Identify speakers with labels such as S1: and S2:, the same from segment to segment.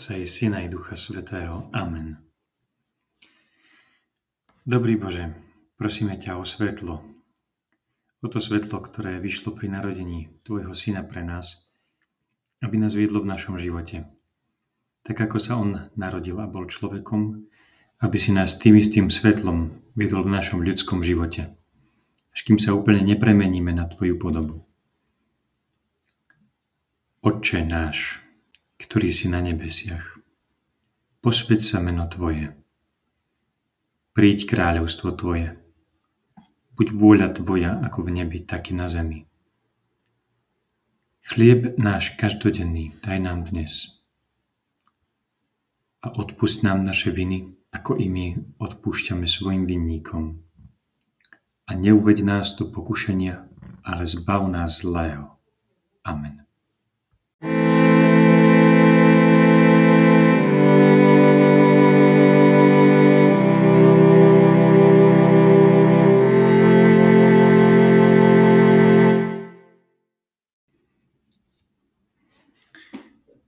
S1: Otca i Syna i Ducha Svetého. Amen. Dobrý Bože, prosíme ťa o svetlo. O to svetlo, ktoré vyšlo pri narodení Tvojho Syna pre nás, aby nás viedlo v našom živote. Tak ako sa On narodil a bol človekom, aby si nás tým istým svetlom viedol v našom ľudskom živote, až kým sa úplne nepremeníme na Tvoju podobu. Otče náš, ktorý si na nebesiach. Posveď sa meno Tvoje. Príď kráľovstvo Tvoje. Buď vôľa Tvoja ako v nebi, tak i na zemi. Chlieb náš každodenný daj nám dnes. A odpust nám naše viny, ako i my odpúšťame svojim vinníkom. A neuveď nás do pokušenia, ale zbav nás zlého. Amen.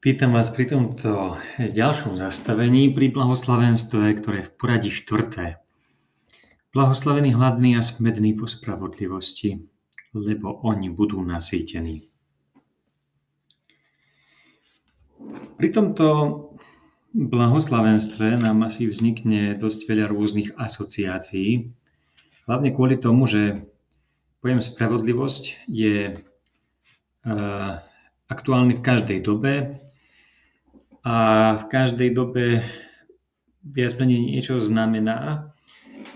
S1: Vítam vás pri tomto ďalšom zastavení pri blahoslavenstve, ktoré je v poradí štvrté. Blahoslavení hladní a smední po spravodlivosti, lebo oni budú nasýtení. Pri tomto blahoslavenstve nám asi vznikne dosť veľa rôznych asociácií, hlavne kvôli tomu, že pojem spravodlivosť je uh, aktuálny v každej dobe a v každej dobe viac menej niečo znamená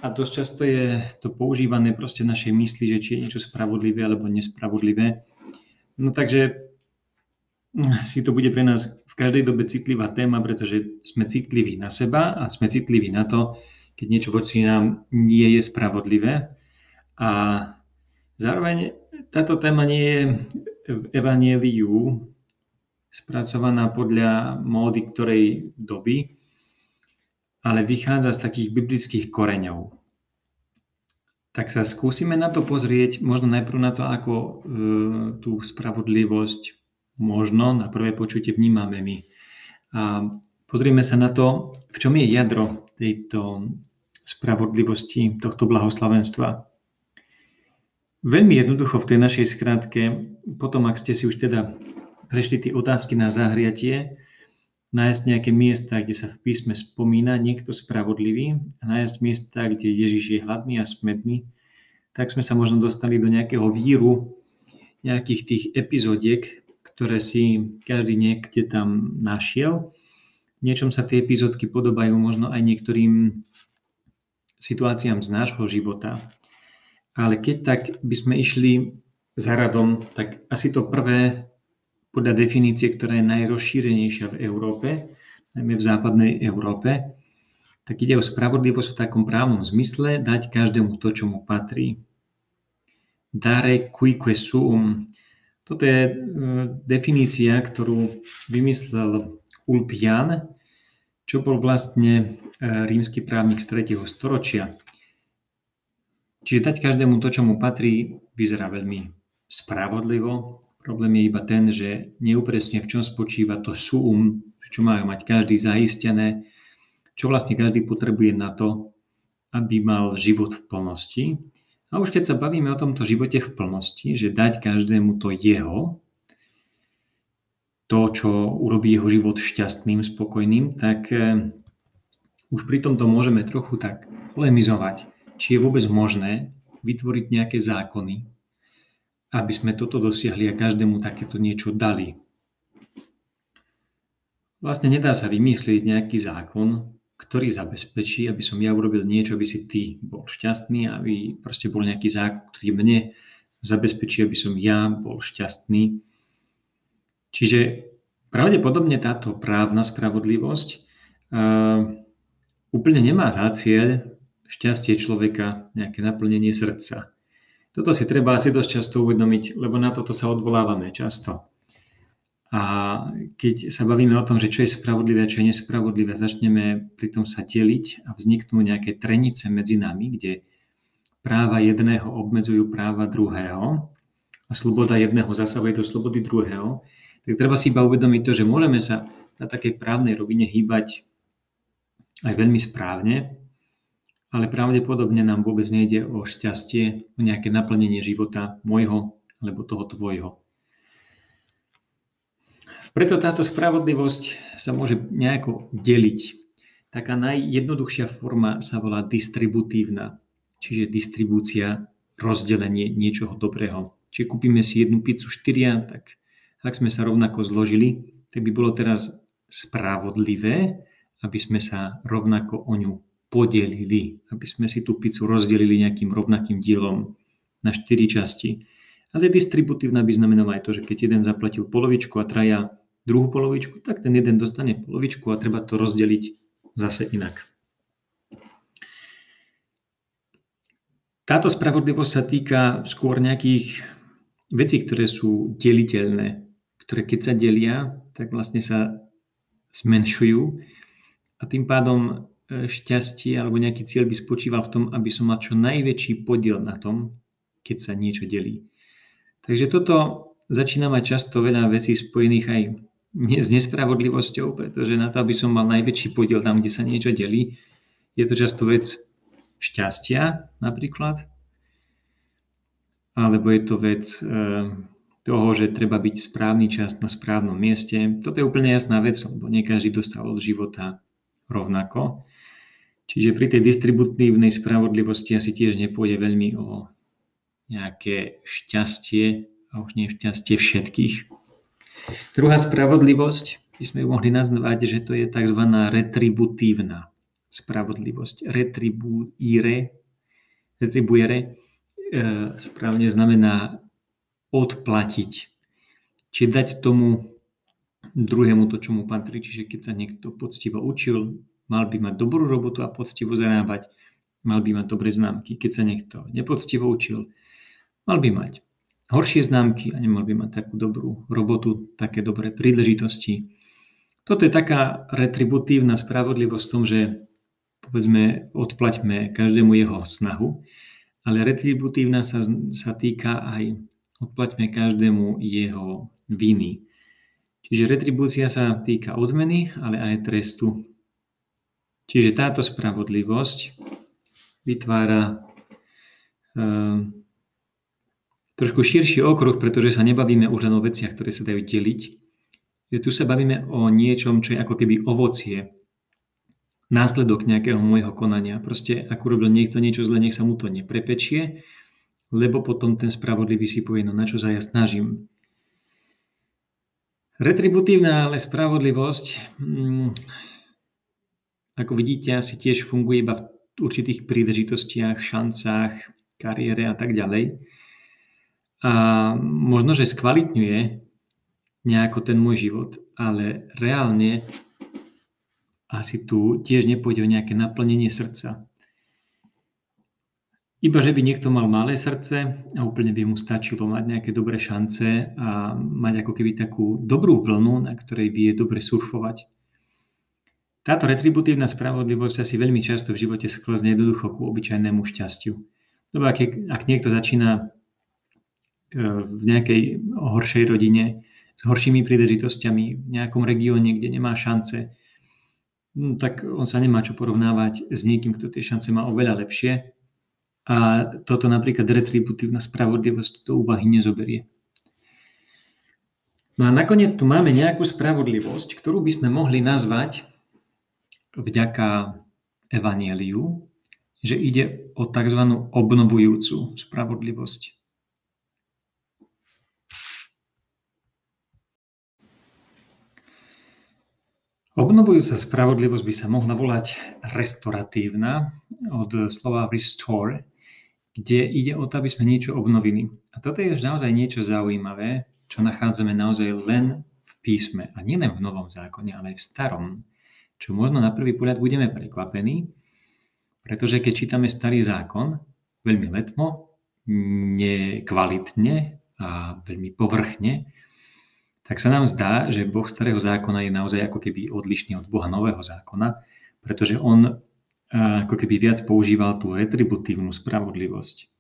S1: a dosť často je to používané proste v našej mysli, že či je niečo spravodlivé alebo nespravodlivé. No takže si to bude pre nás v každej dobe citlivá téma, pretože sme citliví na seba a sme citliví na to, keď niečo voči nám nie je spravodlivé. A zároveň táto téma nie je v Evangeliu spracovaná podľa módy ktorej doby, ale vychádza z takých biblických koreňov. Tak sa skúsime na to pozrieť, možno najprv na to, ako e, tú spravodlivosť možno na prvé počutie vnímame my. A pozrieme sa na to, v čom je jadro tejto spravodlivosti, tohto blahoslavenstva. Veľmi jednoducho v tej našej skratke, potom ak ste si už teda prešli tie otázky na zahriatie, nájsť nejaké miesta, kde sa v písme spomína niekto spravodlivý a nájsť miesta, kde Ježiš je hladný a smedný, tak sme sa možno dostali do nejakého víru nejakých tých epizodiek, ktoré si každý niekde tam našiel. V niečom sa tie epizódky podobajú možno aj niektorým situáciám z nášho života. Ale keď tak by sme išli za radom, tak asi to prvé podľa definície, ktorá je najrozšírenejšia v Európe, najmä v západnej Európe, tak ide o spravodlivosť v takom právnom zmysle, dať každému to, čo mu patrí. Dare cuique sum. Toto je e, definícia, ktorú vymyslel Ulpian, čo bol vlastne e, rímsky právnik z 3. storočia. Čiže dať každému to, čo mu patrí, vyzerá veľmi spravodlivo, Problém je iba ten, že neupresne v čom spočíva to sum, čo má mať každý zaistené, čo vlastne každý potrebuje na to, aby mal život v plnosti. A už keď sa bavíme o tomto živote v plnosti, že dať každému to jeho, to, čo urobí jeho život šťastným, spokojným, tak eh, už pri tomto môžeme trochu tak polemizovať, či je vôbec možné vytvoriť nejaké zákony, aby sme toto dosiahli a každému takéto niečo dali. Vlastne nedá sa vymyslieť nejaký zákon, ktorý zabezpečí, aby som ja urobil niečo, aby si ty bol šťastný, aby proste bol nejaký zákon, ktorý mne zabezpečí, aby som ja bol šťastný. Čiže pravdepodobne táto právna spravodlivosť uh, úplne nemá za cieľ šťastie človeka, nejaké naplnenie srdca. Toto si treba asi dosť často uvedomiť, lebo na toto sa odvolávame často. A keď sa bavíme o tom, že čo je spravodlivé a čo je nespravodlivé, začneme pritom sa deliť a vzniknú nejaké trenice medzi nami, kde práva jedného obmedzujú práva druhého a sloboda jedného zasahuje do slobody druhého, tak treba si iba uvedomiť to, že môžeme sa na takej právnej rovine hýbať aj veľmi správne, ale pravdepodobne nám vôbec nejde o šťastie, o nejaké naplnenie života môjho alebo toho tvojho. Preto táto spravodlivosť sa môže nejako deliť. Taká najjednoduchšia forma sa volá distributívna, čiže distribúcia, rozdelenie niečoho dobrého. Čiže kúpime si jednu pizzu štyria, tak ak sme sa rovnako zložili, tak by bolo teraz spravodlivé, aby sme sa rovnako o ňu podelili, aby sme si tú pizzu rozdelili nejakým rovnakým dielom na štyri časti. Ale distributívna by znamenala aj to, že keď jeden zaplatil polovičku a traja druhú polovičku, tak ten jeden dostane polovičku a treba to rozdeliť zase inak. Táto spravodlivosť sa týka skôr nejakých vecí, ktoré sú deliteľné, ktoré keď sa delia, tak vlastne sa zmenšujú a tým pádom šťastie alebo nejaký cieľ by spočíval v tom, aby som mal čo najväčší podiel na tom, keď sa niečo delí. Takže toto začína mať často veľa vecí spojených aj s nespravodlivosťou, pretože na to, aby som mal najväčší podiel tam, kde sa niečo delí, je to často vec šťastia napríklad, alebo je to vec e, toho, že treba byť správny čas na správnom mieste. Toto je úplne jasná vec, lebo nie každý dostal od života rovnako. Čiže pri tej distributívnej spravodlivosti asi tiež nepôjde veľmi o nejaké šťastie, a už nie všetkých, Druhá spravodlivosť, by sme ju mohli nazvať, že to je tzv. retributívna spravodlivosť. Retribuire, retribuire e, správne znamená odplatiť. Čiže dať tomu druhému to, čo mu patrí. Čiže keď sa niekto poctivo učil, mal by mať dobrú robotu a poctivo zarábať, mal by mať dobré známky. Keď sa niekto nepoctivo učil, mal by mať horšie známky a nemal by mať takú dobrú robotu, také dobré príležitosti. Toto je taká retributívna spravodlivosť v tom, že povedzme odplaťme každému jeho snahu, ale retributívna sa, sa týka aj odplaťme každému jeho viny. Čiže retribúcia sa týka odmeny, ale aj trestu. Čiže táto spravodlivosť vytvára uh, trošku širší okruh, pretože sa nebavíme už len o veciach, ktoré sa dajú deliť. Tu sa bavíme o niečom, čo je ako keby ovocie, následok nejakého môjho konania. Proste, ak urobil niekto niečo zle, nech sa mu to neprepečie, lebo potom ten spravodlivý si povie, no na čo sa ja snažím. Retributívna ale spravodlivosť, mm, ako vidíte, asi tiež funguje iba v určitých príležitostiach, šancách, kariére a tak ďalej a možno, že skvalitňuje nejako ten môj život, ale reálne asi tu tiež nepôjde o nejaké naplnenie srdca. Iba, že by niekto mal malé srdce a úplne by mu stačilo mať nejaké dobré šance a mať ako keby takú dobrú vlnu, na ktorej vie dobre surfovať. Táto retributívna spravodlivosť asi veľmi často v živote sklzne jednoducho ku obyčajnému šťastiu. Lebo ak, ak niekto začína v nejakej horšej rodine, s horšími príležitosťami, v nejakom regióne, kde nemá šance, no, tak on sa nemá čo porovnávať s niekým, kto tie šance má oveľa lepšie. A toto napríklad retributívna spravodlivosť do úvahy nezoberie. No a nakoniec tu máme nejakú spravodlivosť, ktorú by sme mohli nazvať vďaka evanieliu, že ide o tzv. obnovujúcu spravodlivosť. Obnovujúca spravodlivosť by sa mohla volať restoratívna od slova restore, kde ide o to, aby sme niečo obnovili. A toto je naozaj niečo zaujímavé, čo nachádzame naozaj len v písme. A nielen v Novom zákone, ale aj v Starom. Čo možno na prvý pohľad budeme prekvapení, pretože keď čítame Starý zákon, veľmi letmo, nekvalitne a veľmi povrchne, tak sa nám zdá, že Boh starého zákona je naozaj ako keby odlišný od Boha nového zákona, pretože on ako keby viac používal tú retributívnu spravodlivosť.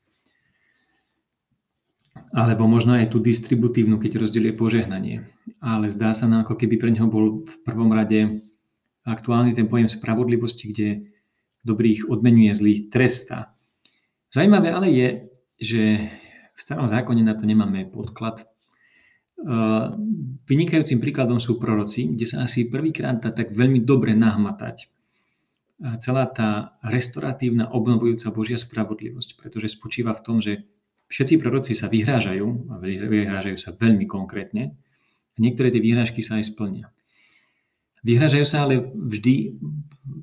S1: alebo možno aj tú distributívnu, keď rozdeľuje požehnanie. Ale zdá sa nám, ako keby pre neho bol v prvom rade aktuálny ten pojem spravodlivosti, kde dobrých odmenuje, zlých tresta. Zajímavé ale je, že v starom zákone na to nemáme podklad. Vynikajúcim príkladom sú proroci, kde sa asi prvýkrát dá tak veľmi dobre nahmatať celá tá restoratívna, obnovujúca Božia spravodlivosť, pretože spočíva v tom, že všetci proroci sa vyhrážajú, a vyhrážajú sa veľmi konkrétne, a niektoré tie vyhrážky sa aj splnia. Vyhrážajú sa ale vždy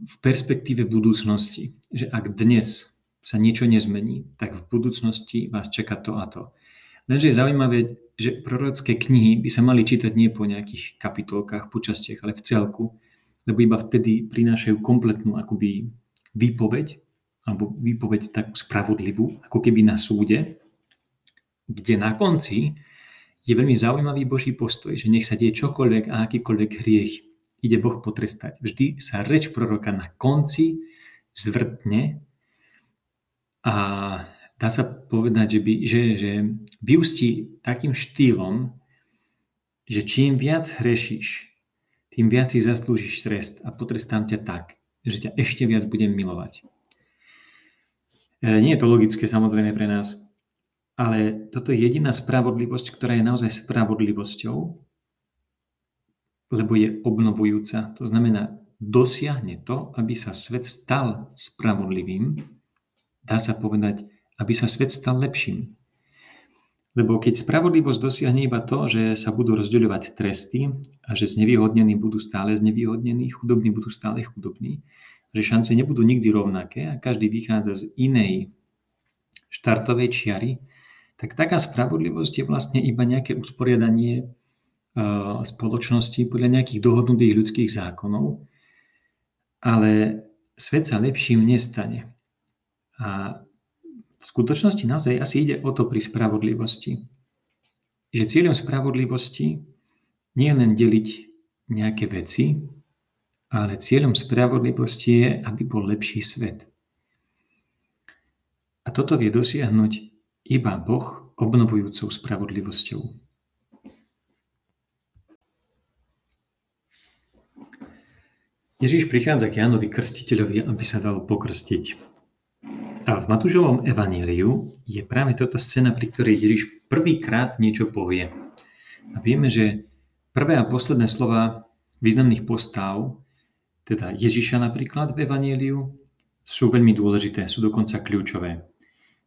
S1: v perspektíve budúcnosti, že ak dnes sa niečo nezmení, tak v budúcnosti vás čaká to a to. Lenže je zaujímavé, že prorocké knihy by sa mali čítať nie po nejakých kapitolkách, po častiach, ale v celku, lebo iba vtedy prinášajú kompletnú akoby výpoveď, alebo výpoveď takú spravodlivú, ako keby na súde, kde na konci je veľmi zaujímavý Boží postoj, že nech sa deje čokoľvek a akýkoľvek hriech ide Boh potrestať. Vždy sa reč proroka na konci zvrtne a dá sa povedať, že, by, že, že vyústi takým štýlom, že čím viac hrešíš, tým viac si zaslúžiš trest a potrestám ťa tak, že ťa ešte viac budem milovať. E, nie je to logické samozrejme pre nás, ale toto je jediná spravodlivosť, ktorá je naozaj spravodlivosťou, lebo je obnovujúca. To znamená, dosiahne to, aby sa svet stal spravodlivým, dá sa povedať, aby sa svet stal lepším. Lebo keď spravodlivosť dosiahne iba to, že sa budú rozdeľovať tresty a že znevýhodnení budú stále znevýhodnení, chudobní budú stále chudobní, že šance nebudú nikdy rovnaké a každý vychádza z inej štartovej čiary, tak taká spravodlivosť je vlastne iba nejaké usporiadanie spoločnosti podľa nejakých dohodnutých ľudských zákonov, ale svet sa lepším nestane. A v skutočnosti naozaj asi ide o to pri spravodlivosti. Že cieľom spravodlivosti nie je len deliť nejaké veci, ale cieľom spravodlivosti je, aby bol lepší svet. A toto vie dosiahnuť iba Boh obnovujúcou spravodlivosťou. Ježíš prichádza k Jánovi Krstiteľovi, aby sa dal pokrstiť. A v Matúšovom evaníliu je práve toto scéna, pri ktorej Ježiš prvýkrát niečo povie. A vieme, že prvé a posledné slova významných postáv, teda Ježiša napríklad v evaníliu, sú veľmi dôležité, sú dokonca kľúčové.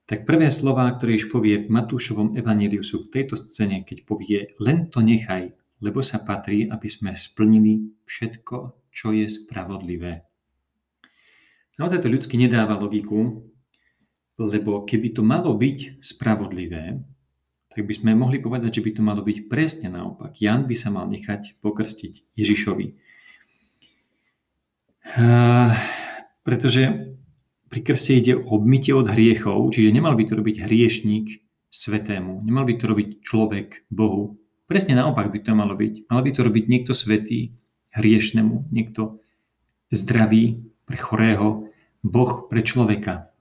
S1: Tak prvé slova, ktoré Ježiš povie v Matúšovom evaníliu sú v tejto scéne, keď povie len to nechaj, lebo sa patrí, aby sme splnili všetko, čo je spravodlivé. Naozaj to ľudsky nedáva logiku, lebo keby to malo byť spravodlivé, tak by sme mohli povedať, že by to malo byť presne naopak. Jan by sa mal nechať pokrstiť Ježišovi. Uh, pretože pri krste ide o obmytie od hriechov, čiže nemal by to robiť hriešník svetému, nemal by to robiť človek Bohu. Presne naopak by to malo byť. Mal by to robiť niekto svetý, hriešnemu, niekto zdravý pre chorého, Boh pre človeka.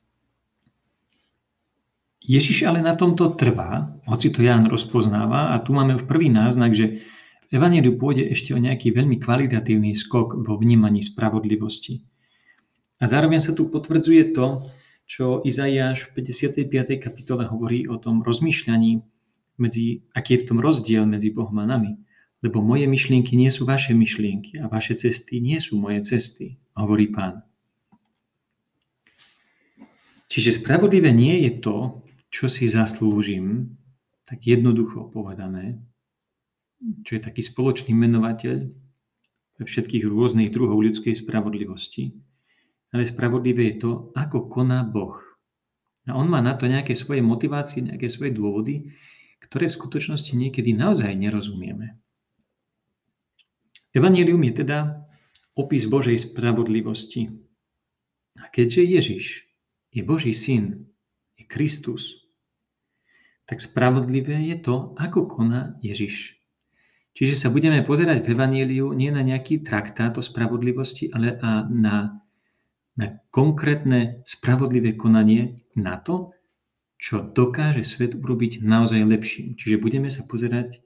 S1: Ježiš ale na tomto trvá, hoci to Ján rozpoznáva a tu máme už prvý náznak, že v Evangeliu pôjde ešte o nejaký veľmi kvalitatívny skok vo vnímaní spravodlivosti. A zároveň sa tu potvrdzuje to, čo Izaiáš v 55. kapitole hovorí o tom rozmýšľaní, medzi, aký je v tom rozdiel medzi Bohom a nami. Lebo moje myšlienky nie sú vaše myšlienky a vaše cesty nie sú moje cesty, hovorí pán. Čiže spravodlivé nie je to, čo si zaslúžim, tak jednoducho povedané, čo je taký spoločný menovateľ pre všetkých rôznych druhov ľudskej spravodlivosti, ale spravodlivé je to, ako koná Boh. A on má na to nejaké svoje motivácie, nejaké svoje dôvody, ktoré v skutočnosti niekedy naozaj nerozumieme. Evangelium je teda opis Božej spravodlivosti. A keďže Ježiš je Boží syn, je Kristus, tak spravodlivé je to, ako koná Ježiš. Čiže sa budeme pozerať v Evangeliu nie na nejaký traktát o spravodlivosti, ale a na, na konkrétne spravodlivé konanie na to, čo dokáže svet urobiť naozaj lepším. Čiže budeme sa pozerať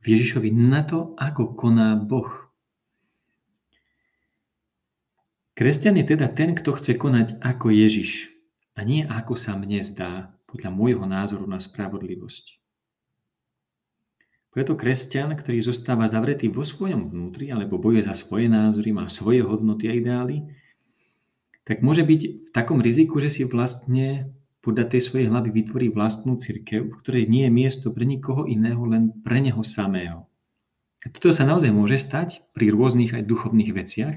S1: v Ježišovi na to, ako koná Boh. Kresťan je teda ten, kto chce konať ako Ježiš a nie ako sa mne zdá podľa môjho názoru na spravodlivosť. Preto kresťan, ktorý zostáva zavretý vo svojom vnútri alebo boje za svoje názory, má svoje hodnoty a ideály, tak môže byť v takom riziku, že si vlastne podľa tej svojej hlavy vytvorí vlastnú cirkev, v ktorej nie je miesto pre nikoho iného, len pre neho samého. A toto sa naozaj môže stať pri rôznych aj duchovných veciach,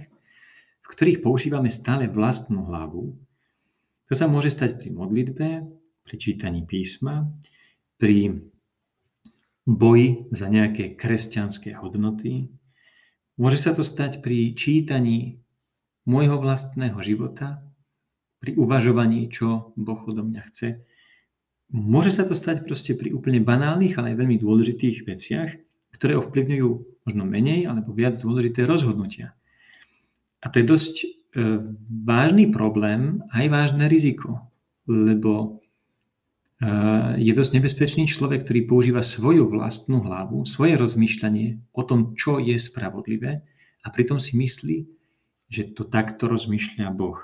S1: v ktorých používame stále vlastnú hlavu. To sa môže stať pri modlitbe, pri čítaní písma, pri boji za nejaké kresťanské hodnoty. Môže sa to stať pri čítaní môjho vlastného života, pri uvažovaní, čo Boh odo mňa chce. Môže sa to stať proste pri úplne banálnych, ale aj veľmi dôležitých veciach, ktoré ovplyvňujú možno menej alebo viac dôležité rozhodnutia. A to je dosť e, vážny problém, aj vážne riziko, lebo je dosť nebezpečný človek, ktorý používa svoju vlastnú hlavu, svoje rozmýšľanie o tom, čo je spravodlivé a pritom si myslí, že to takto rozmýšľa Boh.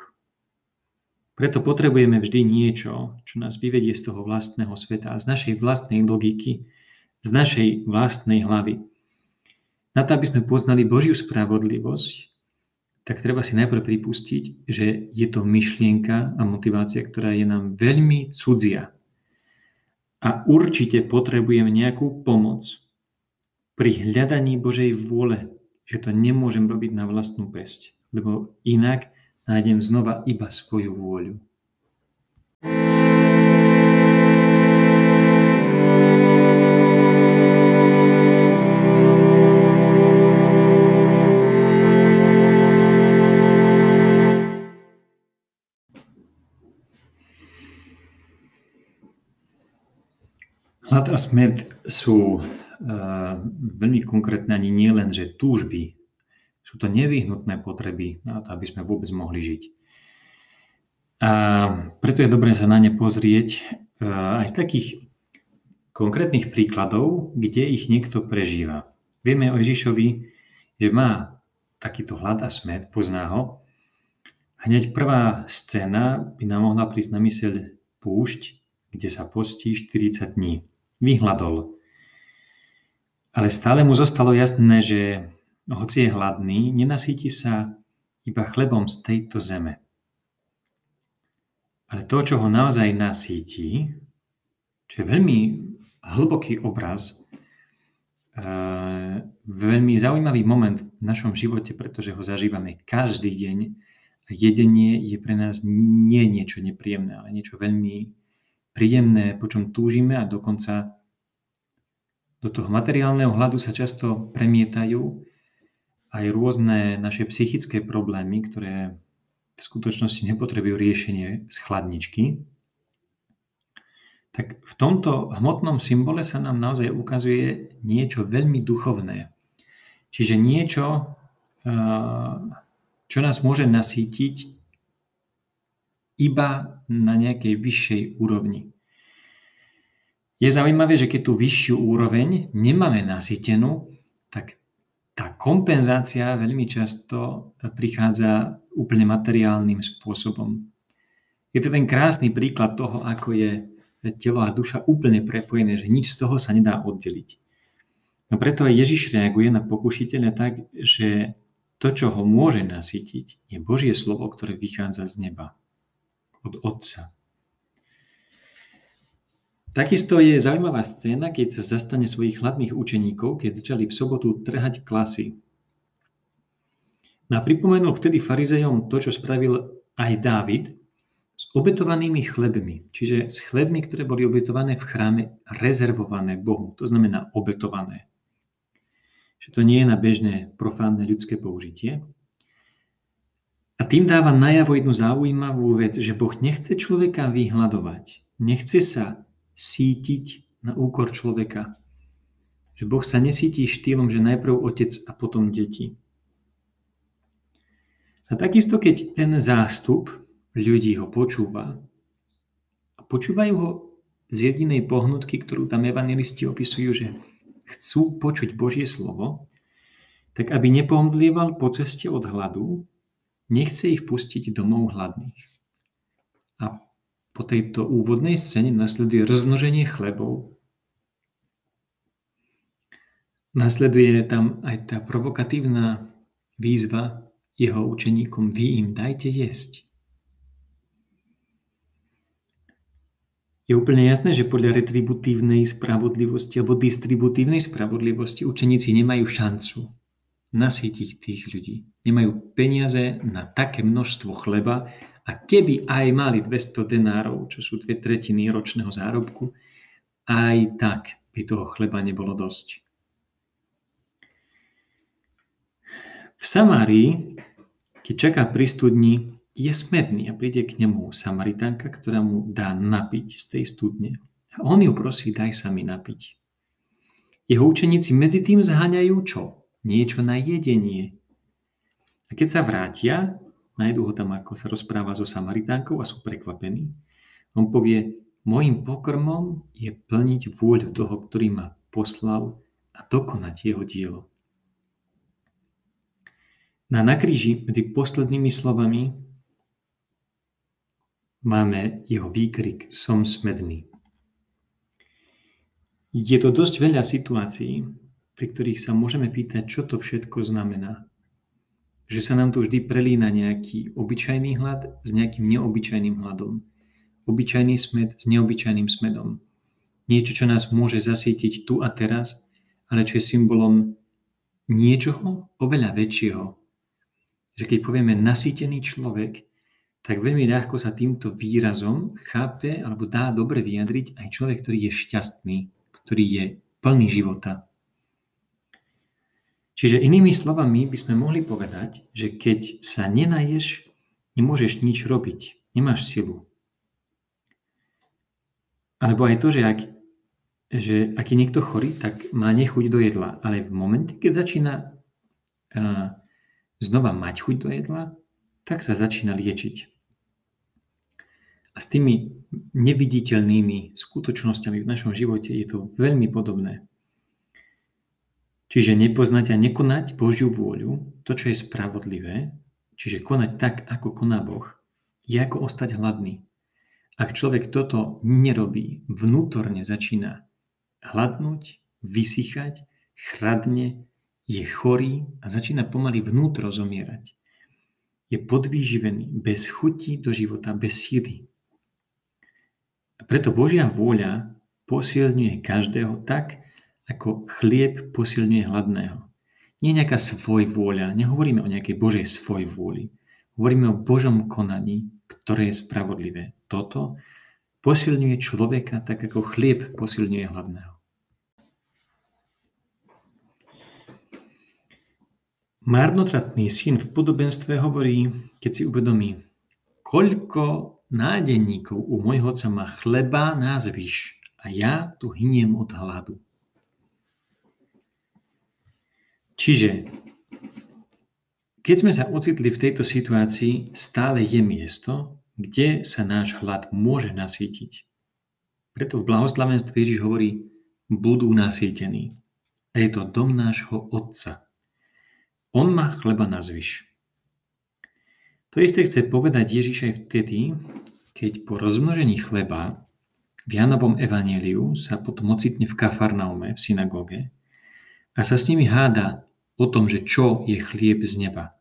S1: Preto potrebujeme vždy niečo, čo nás vyvedie z toho vlastného sveta a z našej vlastnej logiky, z našej vlastnej hlavy. Na to, aby sme poznali Božiu spravodlivosť, tak treba si najprv pripustiť, že je to myšlienka a motivácia, ktorá je nám veľmi cudzia, a určite potrebujem nejakú pomoc pri hľadaní Božej vôle, že to nemôžem robiť na vlastnú pesť, lebo inak nájdem znova iba svoju vôľu. Hlad a smet sú uh, veľmi konkrétne ani nie len, že túžby. Sú to nevyhnutné potreby na to, aby sme vôbec mohli žiť. A preto je dobré sa na ne pozrieť uh, aj z takých konkrétnych príkladov, kde ich niekto prežíva. Vieme o Ježišovi, že má takýto hlad a smet, pozná ho. Hneď prvá scéna by nám mohla prísť na myseľ púšť, kde sa postí 40 dní vyhľadol. Ale stále mu zostalo jasné, že hoci je hladný, nenasíti sa iba chlebom z tejto zeme. Ale to, čo ho naozaj nasíti, čo je veľmi hlboký obraz, veľmi zaujímavý moment v našom živote, pretože ho zažívame každý deň. A jedenie je pre nás nie niečo nepríjemné, ale niečo veľmi príjemné, po čom túžime a dokonca do toho materiálneho hľadu sa často premietajú aj rôzne naše psychické problémy, ktoré v skutočnosti nepotrebujú riešenie z chladničky. Tak v tomto hmotnom symbole sa nám naozaj ukazuje niečo veľmi duchovné. Čiže niečo, čo nás môže nasítiť iba na nejakej vyššej úrovni. Je zaujímavé, že keď tú vyššiu úroveň nemáme nasýtenú, tak tá kompenzácia veľmi často prichádza úplne materiálnym spôsobom. Je to ten krásny príklad toho, ako je telo a duša úplne prepojené, že nič z toho sa nedá oddeliť. No preto aj Ježiš reaguje na pokušiteľa tak, že to, čo ho môže nasytiť, je Božie slovo, ktoré vychádza z neba od otca. Takisto je zaujímavá scéna, keď sa zastane svojich hladných učeníkov, keď začali v sobotu trhať klasy. A pripomenul vtedy farizejom to, čo spravil aj Dávid s obetovanými chlebmi, čiže s chlebmi, ktoré boli obetované v chráme, rezervované Bohu, to znamená obetované. Že to nie je na bežné profánne ľudské použitie, a tým dáva najavo jednu zaujímavú vec, že Boh nechce človeka vyhľadovať. Nechce sa sítiť na úkor človeka. Že Boh sa nesítí štýlom, že najprv otec a potom deti. A takisto, keď ten zástup ľudí ho počúva, a počúvajú ho z jedinej pohnutky, ktorú tam evangelisti opisujú, že chcú počuť Božie slovo, tak aby nepohmdlieval po ceste od hladu, nechce ich pustiť domov hladných. A po tejto úvodnej scéne nasleduje rozmnoženie chlebov. Nasleduje tam aj tá provokatívna výzva jeho učeníkom, vy im dajte jesť. Je úplne jasné, že podľa retributívnej spravodlivosti alebo distributívnej spravodlivosti učeníci nemajú šancu nasýtiť tých ľudí. Nemajú peniaze na také množstvo chleba a keby aj mali 200 denárov, čo sú dve tretiny ročného zárobku, aj tak by toho chleba nebolo dosť. V Samárii, keď čaká pri studni, je smedný a príde k nemu Samaritánka, ktorá mu dá napiť z tej studne. A on ju prosí, daj sa mi napiť. Jeho učeníci medzi tým zháňajú čo? Niečo na jedenie. A keď sa vrátia, nájdú ho tam, ako sa rozpráva so Samaritánkou a sú prekvapení. On povie, môjim pokrmom je plniť vôľu toho, ktorý ma poslal a dokonať jeho dielo. Na nakríži medzi poslednými slovami máme jeho výkrik Som smedný. Je to dosť veľa situácií, pri ktorých sa môžeme pýtať, čo to všetko znamená. Že sa nám tu vždy prelína nejaký obyčajný hlad s nejakým neobyčajným hladom. Obyčajný smed s neobyčajným smedom. Niečo, čo nás môže zasítiť tu a teraz, ale čo je symbolom niečoho oveľa väčšieho. Že keď povieme nasýtený človek, tak veľmi ľahko sa týmto výrazom chápe alebo dá dobre vyjadriť aj človek, ktorý je šťastný, ktorý je plný života. Čiže inými slovami by sme mohli povedať, že keď sa nenaješ, nemôžeš nič robiť, nemáš silu. Alebo aj to, že ak, že ak je niekto chorý, tak má nechuť do jedla. Ale v momente, keď začína uh, znova mať chuť do jedla, tak sa začína liečiť. A s tými neviditeľnými skutočnosťami v našom živote je to veľmi podobné. Čiže nepoznať a nekonať Božiu vôľu, to, čo je spravodlivé, čiže konať tak, ako koná Boh, je ako ostať hladný. Ak človek toto nerobí, vnútorne začína hladnúť, vysychať, chradne, je chorý a začína pomaly vnútro zomierať je podvýživený, bez chuti do života, bez síly. A preto Božia vôľa posilňuje každého tak, ako chlieb posilňuje hladného. Nie nejaká svoj vôľa, nehovoríme o nejakej Božej svoj vôli. Hovoríme o Božom konaní, ktoré je spravodlivé. Toto posilňuje človeka tak, ako chlieb posilňuje hladného. Marnotratný syn v podobenstve hovorí, keď si uvedomí, koľko nádenníkov u môjho oca má chleba názvyš a ja tu hyniem od hladu. Čiže, keď sme sa ocitli v tejto situácii, stále je miesto, kde sa náš hlad môže nasýtiť. Preto v blahoslavenstve Ježiš hovorí, budú nasýtení. A je to dom nášho Otca. On má chleba na zvyš. To isté chce povedať Ježiš aj vtedy, keď po rozmnožení chleba v Janovom evaníliu sa potom ocitne v Kafarnaume, v synagóge a sa s nimi háda o tom, že čo je chlieb z neba.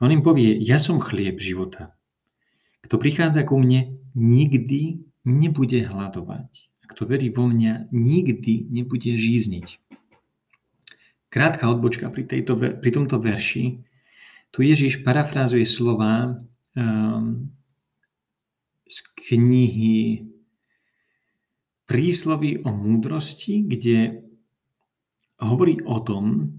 S1: On im povie, ja som chlieb života. Kto prichádza ku mne, nikdy nebude hľadovať. A kto verí vo mňa, nikdy nebude žízniť. Krátka odbočka pri, tejto, pri tomto verši. Tu Ježíš parafrázuje slova um, z knihy Príslovy o múdrosti, kde hovorí o tom,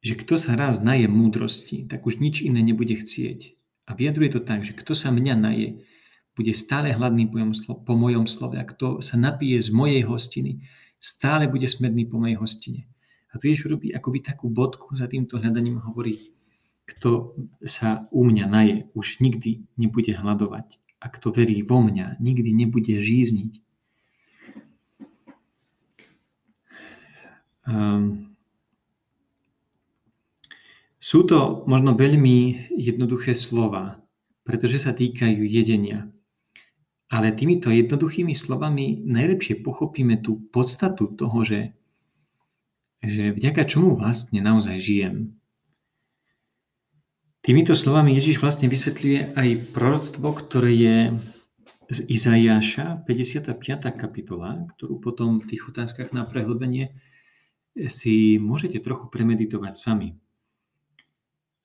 S1: že kto sa raz naje múdrosti, tak už nič iné nebude chcieť. A vyjadruje to tak, že kto sa mňa naje, bude stále hladný po mojom, slove. A kto sa napije z mojej hostiny, stále bude smedný po mojej hostine. A tu Ježiš robí akoby takú bodku za týmto hľadaním hovorí, kto sa u mňa naje, už nikdy nebude hľadovať. a kto verí vo mňa, nikdy nebude žízniť. Um, sú to možno veľmi jednoduché slova, pretože sa týkajú jedenia. Ale týmito jednoduchými slovami najlepšie pochopíme tú podstatu toho, že, že vďaka čomu vlastne naozaj žijem. Týmito slovami Ježiš vlastne vysvetľuje aj proroctvo, ktoré je z Izaiáša, 55. kapitola, ktorú potom v tých otázkach na prehlbenie si môžete trochu premeditovať sami.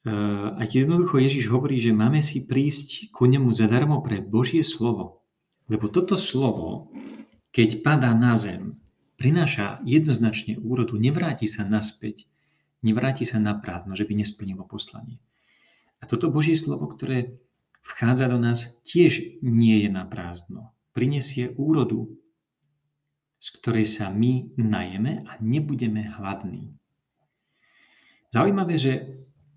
S1: A jednoducho Ježiš hovorí, že máme si prísť ku nemu zadarmo pre Božie slovo. Lebo toto slovo, keď padá na zem, prináša jednoznačne úrodu, nevráti sa naspäť, nevráti sa na prázdno, že by nesplnilo poslanie. A toto Božie slovo, ktoré vchádza do nás, tiež nie je na prázdno. Prinesie úrodu, z ktorej sa my najeme a nebudeme hladní. Zaujímavé, že,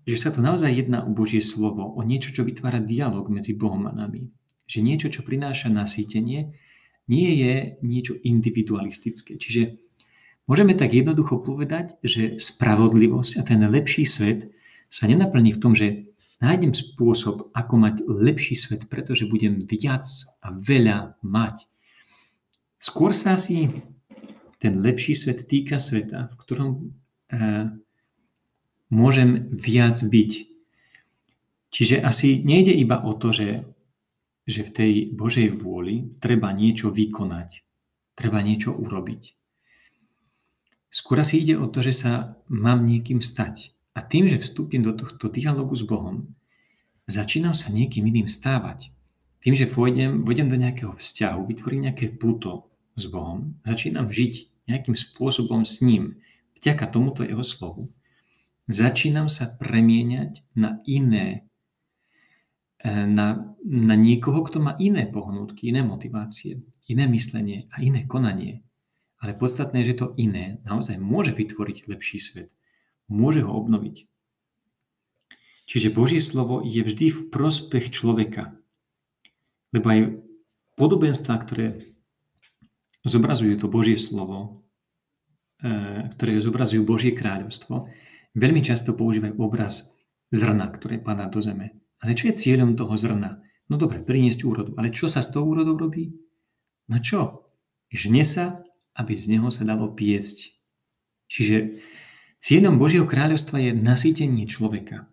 S1: že sa to naozaj jedná o Božie slovo, o niečo, čo vytvára dialog medzi Bohom a nami že niečo, čo prináša nasýtenie, nie je niečo individualistické. Čiže môžeme tak jednoducho povedať, že spravodlivosť a ten lepší svet sa nenaplní v tom, že nájdem spôsob, ako mať lepší svet, pretože budem viac a veľa mať. Skôr sa asi ten lepší svet týka sveta, v ktorom uh, môžem viac byť. Čiže asi nejde iba o to, že že v tej Božej vôli treba niečo vykonať, treba niečo urobiť. Skôr si ide o to, že sa mám niekým stať. A tým, že vstúpim do tohto dialogu s Bohom, začínam sa niekým iným stávať. Tým, že vôjdem, vôjdem do nejakého vzťahu, vytvorím nejaké puto s Bohom, začínam žiť nejakým spôsobom s ním, vďaka tomuto jeho slovu, začínam sa premieňať na iné E, na, na niekoho, kto má iné pohnutky, iné motivácie, iné myslenie a iné konanie. Ale podstatné je, že to iné naozaj môže vytvoriť lepší svet. Môže ho obnoviť. Čiže Božie slovo je vždy v prospech človeka. Lebo aj podobenstva, ktoré zobrazujú to Božie slovo, e, ktoré zobrazujú Božie kráľovstvo, veľmi často používajú obraz zrna, ktoré padá do zeme. Ale čo je cieľom toho zrna? No dobre, priniesť úrodu. Ale čo sa s tou úrodou robí? No čo? Žne sa, aby z neho sa dalo piesť. Čiže cieľom Božieho kráľovstva je nasýtenie človeka.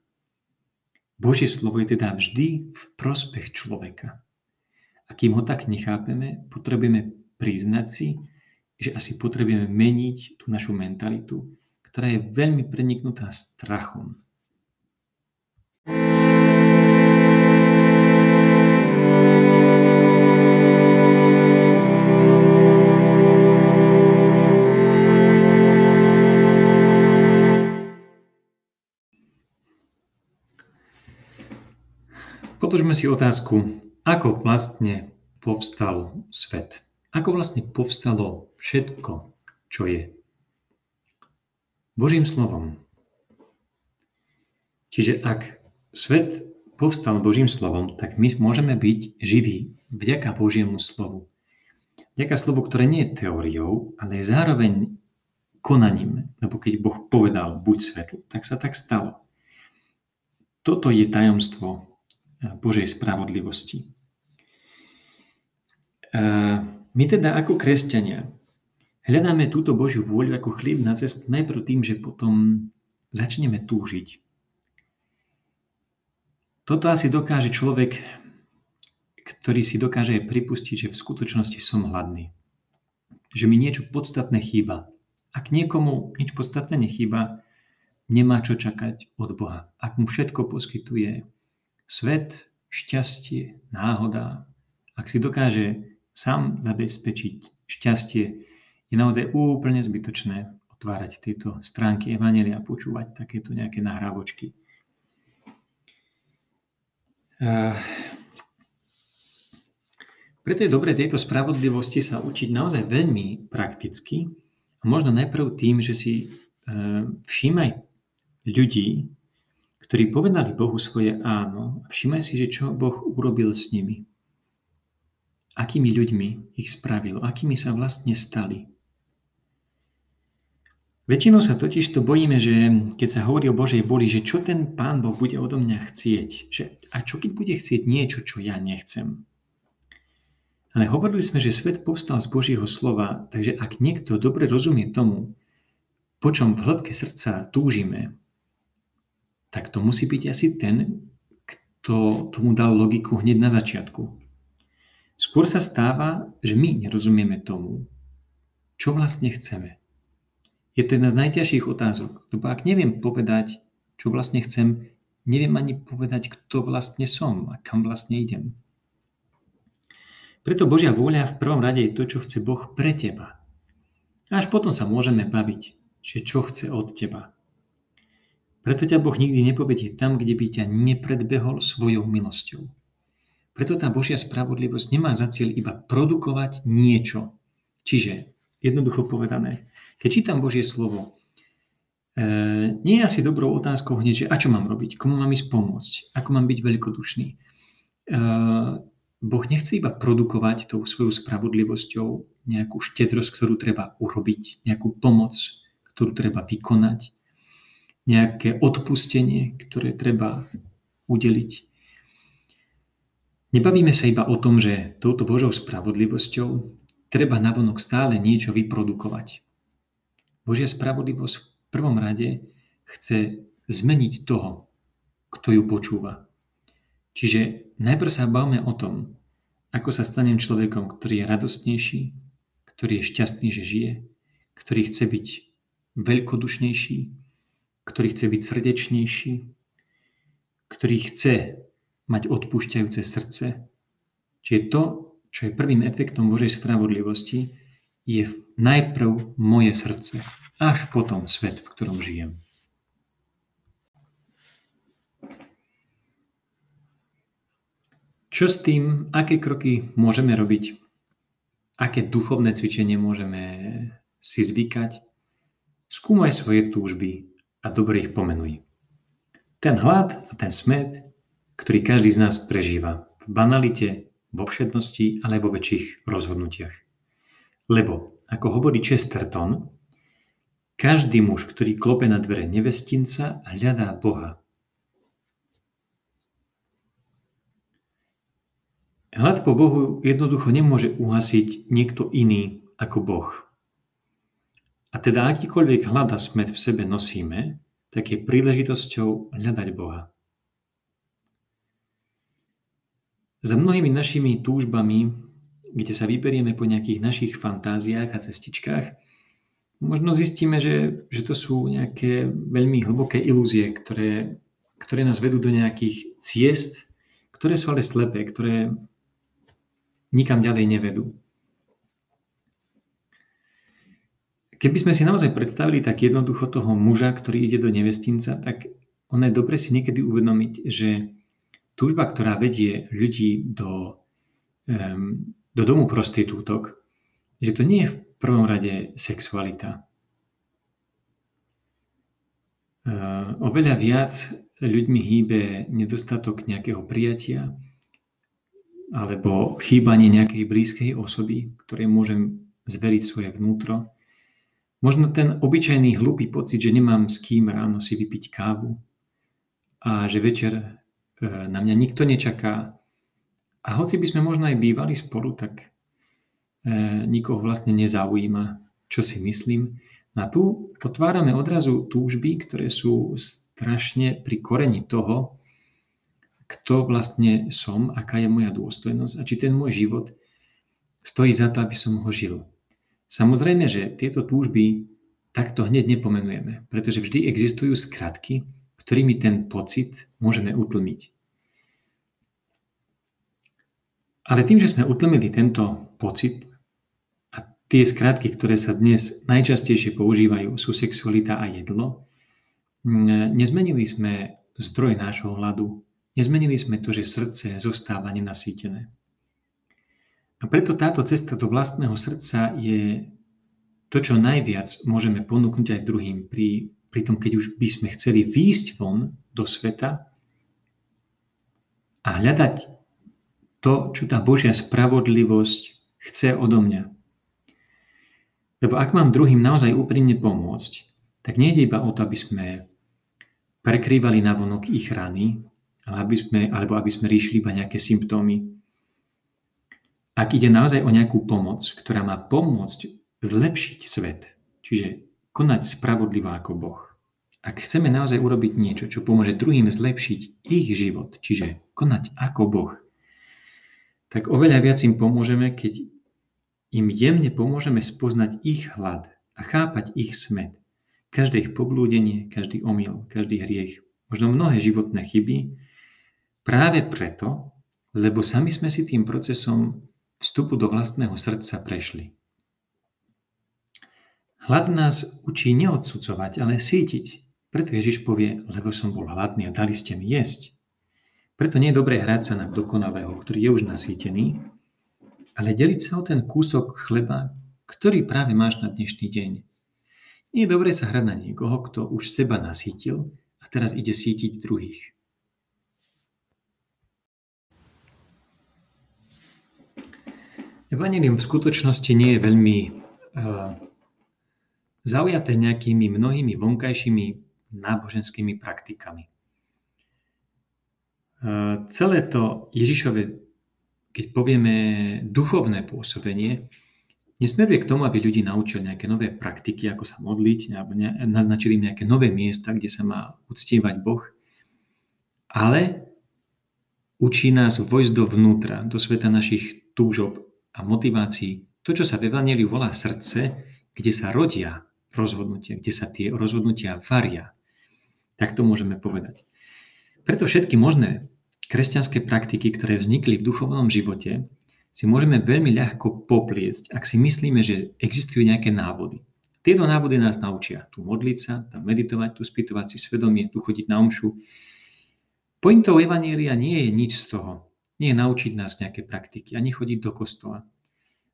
S1: Božie slovo je teda vždy v prospech človeka. A kým ho tak nechápeme, potrebujeme priznať si, že asi potrebujeme meniť tú našu mentalitu, ktorá je veľmi preniknutá strachom. Položme si otázku, ako vlastne povstal svet. Ako vlastne povstalo všetko, čo je. Božím slovom. Čiže ak svet povstal Božím slovom, tak my môžeme byť živí vďaka Božiemu slovu. Vďaka slovu, ktoré nie je teóriou, ale je zároveň konaním. Lebo keď Boh povedal, buď svetlo, tak sa tak stalo. Toto je tajomstvo Božej spravodlivosti. My teda ako kresťania hľadáme túto Božiu vôľu ako chlieb na cestu najprv tým, že potom začneme túžiť. Toto asi dokáže človek, ktorý si dokáže pripustiť, že v skutočnosti som hladný. Že mi niečo podstatné chýba. Ak niekomu nič podstatné nechýba, nemá čo čakať od Boha. Ak mu všetko poskytuje Svet, šťastie, náhoda, ak si dokáže sám zabezpečiť šťastie, je naozaj úplne zbytočné otvárať tieto stránky Evangelia a počúvať takéto nejaké nahrávočky. Preto je dobré tejto spravodlivosti sa učiť naozaj veľmi prakticky a možno najprv tým, že si e, všímaj ľudí, ktorí povedali Bohu svoje áno a všimaj si, že čo Boh urobil s nimi. akými ľuďmi ich spravil, akými sa vlastne stali. Väčšinou sa totiž to bojíme, že keď sa hovorí o Božej voli, že čo ten Pán Boh bude odo mňa chcieť, že a čo keď bude chcieť niečo, čo ja nechcem. Ale hovorili sme, že svet povstal z Božieho slova, takže ak niekto dobre rozumie tomu, po čom v hĺbke srdca túžime, tak to musí byť asi ten, kto tomu dal logiku hneď na začiatku. Skôr sa stáva, že my nerozumieme tomu, čo vlastne chceme. Je to jedna z najťažších otázok, lebo ak neviem povedať, čo vlastne chcem, neviem ani povedať, kto vlastne som a kam vlastne idem. Preto Božia vôľa v prvom rade je to, čo chce Boh pre teba. Až potom sa môžeme baviť, že čo chce od teba. Preto ťa Boh nikdy nepovedie tam, kde by ťa nepredbehol svojou milosťou. Preto tá Božia spravodlivosť nemá za cieľ iba produkovať niečo. Čiže, jednoducho povedané, keď čítam Božie slovo, e, nie je asi dobrou otázkou hneď, že a čo mám robiť, komu mám ísť pomôcť, ako mám byť veľkodušný. E, boh nechce iba produkovať tou svojou spravodlivosťou nejakú štedrosť, ktorú treba urobiť, nejakú pomoc, ktorú treba vykonať, nejaké odpustenie, ktoré treba udeliť. Nebavíme sa iba o tom, že touto Božou spravodlivosťou treba navonok stále niečo vyprodukovať. Božia spravodlivosť v prvom rade chce zmeniť toho, kto ju počúva. Čiže najprv sa bavme o tom, ako sa stanem človekom, ktorý je radostnejší, ktorý je šťastný, že žije, ktorý chce byť veľkodušnejší, ktorý chce byť srdečnejší, ktorý chce mať odpúšťajúce srdce. Čiže to, čo je prvým efektom Božej spravodlivosti, je najprv moje srdce, až potom svet, v ktorom žijem. Čo s tým, aké kroky môžeme robiť? Aké duchovné cvičenie môžeme si zvykať? Skúmaj svoje túžby a dobre ich pomenuj. Ten hlad a ten smet, ktorý každý z nás prežíva v banalite, vo všednosti, ale vo väčších rozhodnutiach. Lebo, ako hovorí Chesterton, každý muž, ktorý klope na dvere nevestinca, hľadá Boha. Hlad po Bohu jednoducho nemôže uhasiť niekto iný ako Boh. A teda akýkoľvek hlad a smet v sebe nosíme, tak je príležitosťou hľadať Boha. Za mnohými našimi túžbami kde sa vyberieme po nejakých našich fantáziách a cestičkách, možno zistíme, že, že to sú nejaké veľmi hlboké ilúzie, ktoré, ktoré nás vedú do nejakých ciest, ktoré sú ale slepé, ktoré nikam ďalej nevedú. Keby sme si naozaj predstavili tak jednoducho toho muža, ktorý ide do nevestinca, tak ono je dobre si niekedy uvedomiť, že túžba, ktorá vedie ľudí do um, do domu prostitútok, že to nie je v prvom rade sexualita. Oveľa viac ľuďmi hýbe nedostatok nejakého prijatia alebo chýbanie nejakej blízkej osoby, ktorej môžem zveriť svoje vnútro. Možno ten obyčajný hlupý pocit, že nemám s kým ráno si vypiť kávu a že večer e, na mňa nikto nečaká a hoci by sme možno aj bývali spolu, tak e, nikoho vlastne nezaujíma, čo si myslím. A tu otvárame odrazu túžby, ktoré sú strašne pri koreni toho, kto vlastne som, aká je moja dôstojnosť a či ten môj život stojí za to, aby som ho žil. Samozrejme, že tieto túžby takto hneď nepomenujeme, pretože vždy existujú skratky, ktorými ten pocit môžeme utlmiť. Ale tým, že sme utlmili tento pocit a tie skratky, ktoré sa dnes najčastejšie používajú, sú sexualita a jedlo, nezmenili sme zdroj nášho hladu, nezmenili sme to, že srdce zostáva nenasýtené. A preto táto cesta do vlastného srdca je to, čo najviac môžeme ponúknuť aj druhým pri, pri tom, keď už by sme chceli výjsť von do sveta a hľadať to, čo tá Božia spravodlivosť chce odo mňa. Lebo ak mám druhým naozaj úprimne pomôcť, tak nejde iba o to, aby sme prekrývali navonok ich rany, ale aby sme, alebo aby sme riešili iba nejaké symptómy. Ak ide naozaj o nejakú pomoc, ktorá má pomôcť zlepšiť svet, čiže konať spravodlivo ako Boh, ak chceme naozaj urobiť niečo, čo pomôže druhým zlepšiť ich život, čiže konať ako Boh, tak oveľa viac im pomôžeme, keď im jemne pomôžeme spoznať ich hlad a chápať ich smet. Každé ich poblúdenie, každý omyl, každý hriech, možno mnohé životné chyby, práve preto, lebo sami sme si tým procesom vstupu do vlastného srdca prešli. Hlad nás učí neodsudzovať, ale sítiť. Preto Ježiš povie, lebo som bol hladný a dali ste mi jesť. Preto nie je dobré hrať sa na dokonalého, ktorý je už nasýtený, ale deliť sa o ten kúsok chleba, ktorý práve máš na dnešný deň. Nie je dobré sa hrať na niekoho, kto už seba nasítil a teraz ide sítiť druhých. Evangelium v skutočnosti nie je veľmi uh, zaujaté nejakými mnohými vonkajšími náboženskými praktikami. Celé to Ježišove, keď povieme duchovné pôsobenie, nesmeruje k tomu, aby ľudí naučil nejaké nové praktiky, ako sa modliť, alebo naznačili im nejaké nové miesta, kde sa má uctievať Boh, ale učí nás vojsť dovnútra, do sveta našich túžob a motivácií. To, čo sa v Evangeliu volá srdce, kde sa rodia rozhodnutia, kde sa tie rozhodnutia varia. Tak to môžeme povedať. Preto všetky možné kresťanské praktiky, ktoré vznikli v duchovnom živote, si môžeme veľmi ľahko popliesť, ak si myslíme, že existujú nejaké návody. Tieto návody nás naučia tu modliť sa, tam meditovať, tu spýtovať si svedomie, tu chodiť na omšu. Pointou Evanielia nie je nič z toho. Nie je naučiť nás nejaké praktiky, ani chodiť do kostola.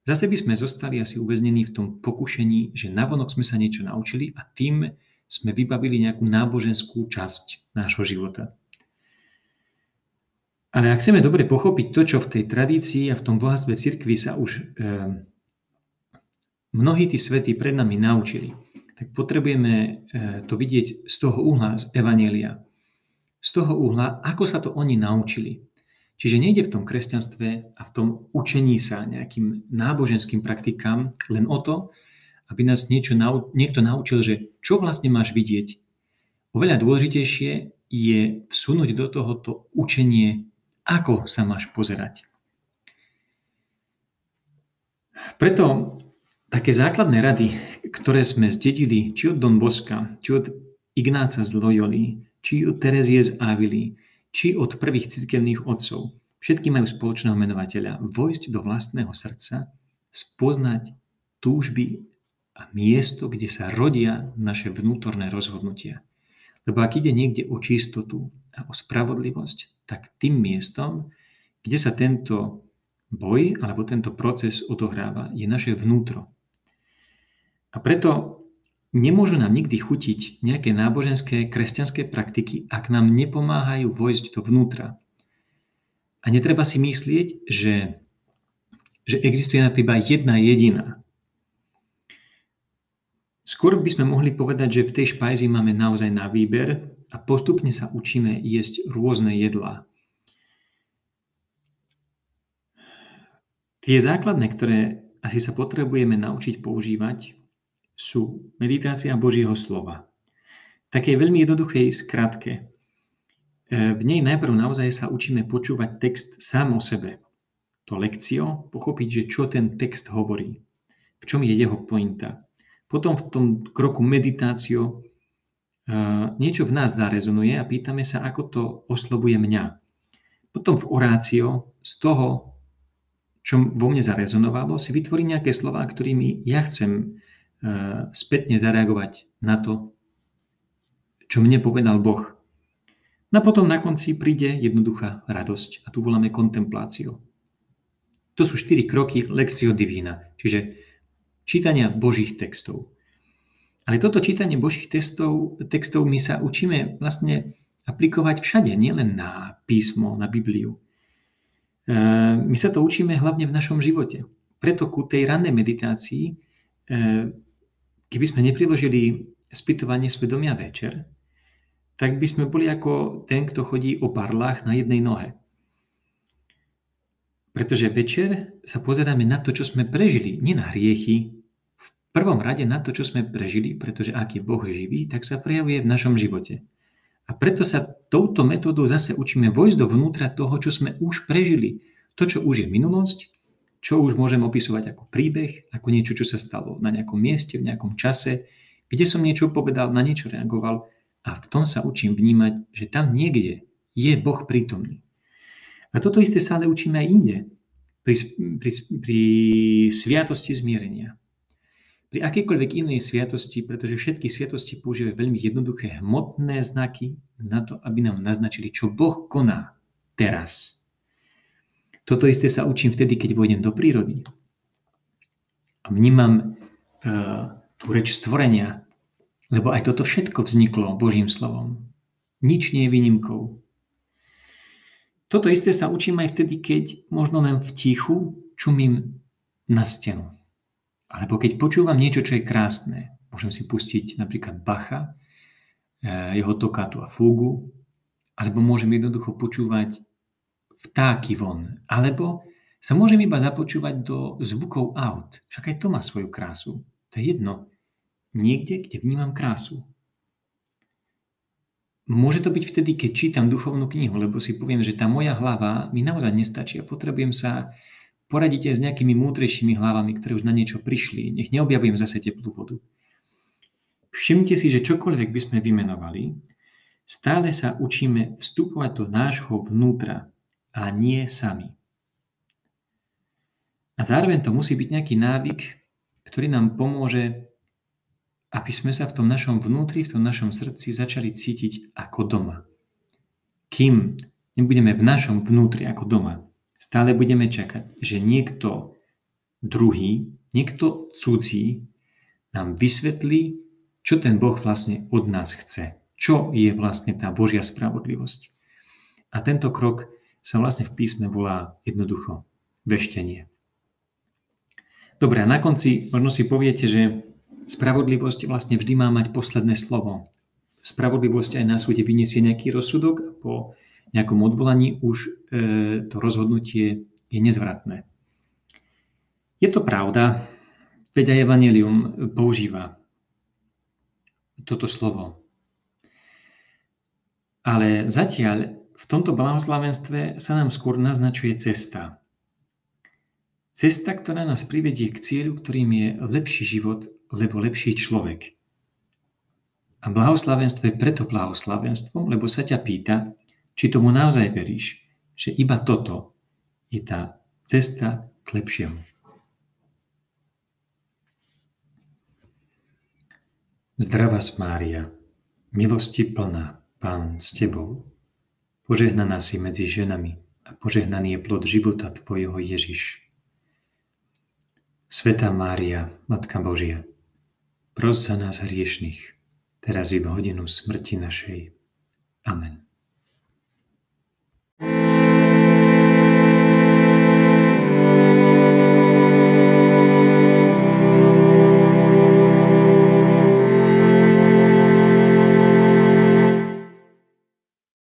S1: Zase by sme zostali asi uväznení v tom pokušení, že navonok sme sa niečo naučili a tým sme vybavili nejakú náboženskú časť nášho života. Ale ak chceme dobre pochopiť to, čo v tej tradícii a v tom bohatstve cirkvi sa už e, mnohí tí svätí pred nami naučili, tak potrebujeme e, to vidieť z toho uhla z Evanielia. Z toho uhla, ako sa to oni naučili. Čiže nejde v tom kresťanstve a v tom učení sa nejakým náboženským praktikám len o to, aby nás niečo, niekto naučil, že čo vlastne máš vidieť. Oveľa dôležitejšie je vsunúť do tohoto učenie ako sa máš pozerať. Preto také základné rady, ktoré sme zdedili či od Don Boska, či od Ignáca z Loyoli, či od Terezie z Avily, či od prvých cirkevných otcov, všetky majú spoločného menovateľa. Vojsť do vlastného srdca, spoznať túžby a miesto, kde sa rodia naše vnútorné rozhodnutia. Lebo ak ide niekde o čistotu a o spravodlivosť, tak tým miestom, kde sa tento boj alebo tento proces odohráva, je naše vnútro. A preto nemôžu nám nikdy chutiť nejaké náboženské, kresťanské praktiky, ak nám nepomáhajú vojsť dovnútra. A netreba si myslieť, že, že existuje na teba jedna jediná. Skôr by sme mohli povedať, že v tej špajzi máme naozaj na výber a postupne sa učíme jesť rôzne jedlá. Tie základné, ktoré asi sa potrebujeme naučiť používať, sú meditácia Božieho slova. Také veľmi jednoduchej skratke. V nej najprv naozaj sa učíme počúvať text sám o sebe. To lekcio, pochopiť, že čo ten text hovorí, v čom je jeho pointa. Potom v tom kroku meditácio niečo v nás zarezonuje a pýtame sa, ako to oslovuje mňa. Potom v orácio z toho, čo vo mne zarezonovalo, si vytvorím nejaké slova, ktorými ja chcem spätne zareagovať na to, čo mne povedal Boh. No a potom na konci príde jednoduchá radosť a tu voláme kontempláciu. To sú štyri kroky lekcio divina, čiže čítania Božích textov. Ale toto čítanie Božích textov, textov my sa učíme vlastne aplikovať všade, nielen na písmo, na Bibliu. my sa to učíme hlavne v našom živote. Preto ku tej rannej meditácii, e, keby sme nepriložili spytovanie svedomia večer, tak by sme boli ako ten, kto chodí o parlách na jednej nohe. Pretože večer sa pozeráme na to, čo sme prežili, nie na hriechy, prvom rade na to, čo sme prežili, pretože ak je Boh živý, tak sa prejavuje v našom živote. A preto sa touto metódou zase učíme vojsť dovnútra toho, čo sme už prežili. To, čo už je minulosť, čo už môžem opisovať ako príbeh, ako niečo, čo sa stalo na nejakom mieste, v nejakom čase, kde som niečo povedal, na niečo reagoval a v tom sa učím vnímať, že tam niekde je Boh prítomný. A toto isté sa ale učíme aj inde. Pri, pri, pri sviatosti zmierenia. Pri akejkoľvek inej sviatosti, pretože všetky sviatosti používajú veľmi jednoduché hmotné znaky na to, aby nám naznačili, čo Boh koná teraz. Toto isté sa učím vtedy, keď vojdem do prírody. A vnímam uh, tú reč stvorenia, lebo aj toto všetko vzniklo Božím slovom. Nič nie je výnimkou. Toto isté sa učím aj vtedy, keď možno len v tichu čumím na stenu. Alebo keď počúvam niečo, čo je krásne. Môžem si pustiť napríklad Bacha, eh, jeho tokátu a fúgu, alebo môžem jednoducho počúvať vtáky von. Alebo sa môžem iba započúvať do zvukov aut. Však aj to má svoju krásu. To je jedno. Niekde, kde vnímam krásu. Môže to byť vtedy, keď čítam duchovnú knihu, lebo si poviem, že tá moja hlava mi naozaj nestačí a potrebujem sa poradiť aj s nejakými múdrejšími hlavami, ktoré už na niečo prišli. Nech neobjavujem zase teplú vodu. Všimte si, že čokoľvek by sme vymenovali, stále sa učíme vstupovať do nášho vnútra a nie sami. A zároveň to musí byť nejaký návyk, ktorý nám pomôže aby sme sa v tom našom vnútri, v tom našom srdci začali cítiť ako doma. Kým nebudeme v našom vnútri ako doma, stále budeme čakať, že niekto druhý, niekto cudzí nám vysvetlí, čo ten Boh vlastne od nás chce. Čo je vlastne tá Božia spravodlivosť. A tento krok sa vlastne v písme volá jednoducho veštenie. Dobre, a na konci možno si poviete, že Spravodlivosť vlastne vždy má mať posledné slovo. Spravodlivosť aj na súde vyniesie nejaký rozsudok a po nejakom odvolaní už e, to rozhodnutie je nezvratné. Je to pravda, veď aj Evangelium používa toto slovo. Ale zatiaľ v tomto blahoslavenstve sa nám skôr naznačuje cesta. Cesta, ktorá nás privedie k cieľu, ktorým je lepší život lebo lepší človek. A blahoslavenstvo je preto blahoslavenstvom, lebo sa ťa pýta, či tomu naozaj veríš, že iba toto je tá cesta k lepšiemu. Zdravá Mária, milosti plná, Pán s Tebou, požehnaná si medzi ženami a požehnaný je plod života Tvojho Ježiš. Sveta Mária, Matka Božia, Pros za nás hriešných, teraz i v hodinu smrti našej. Amen.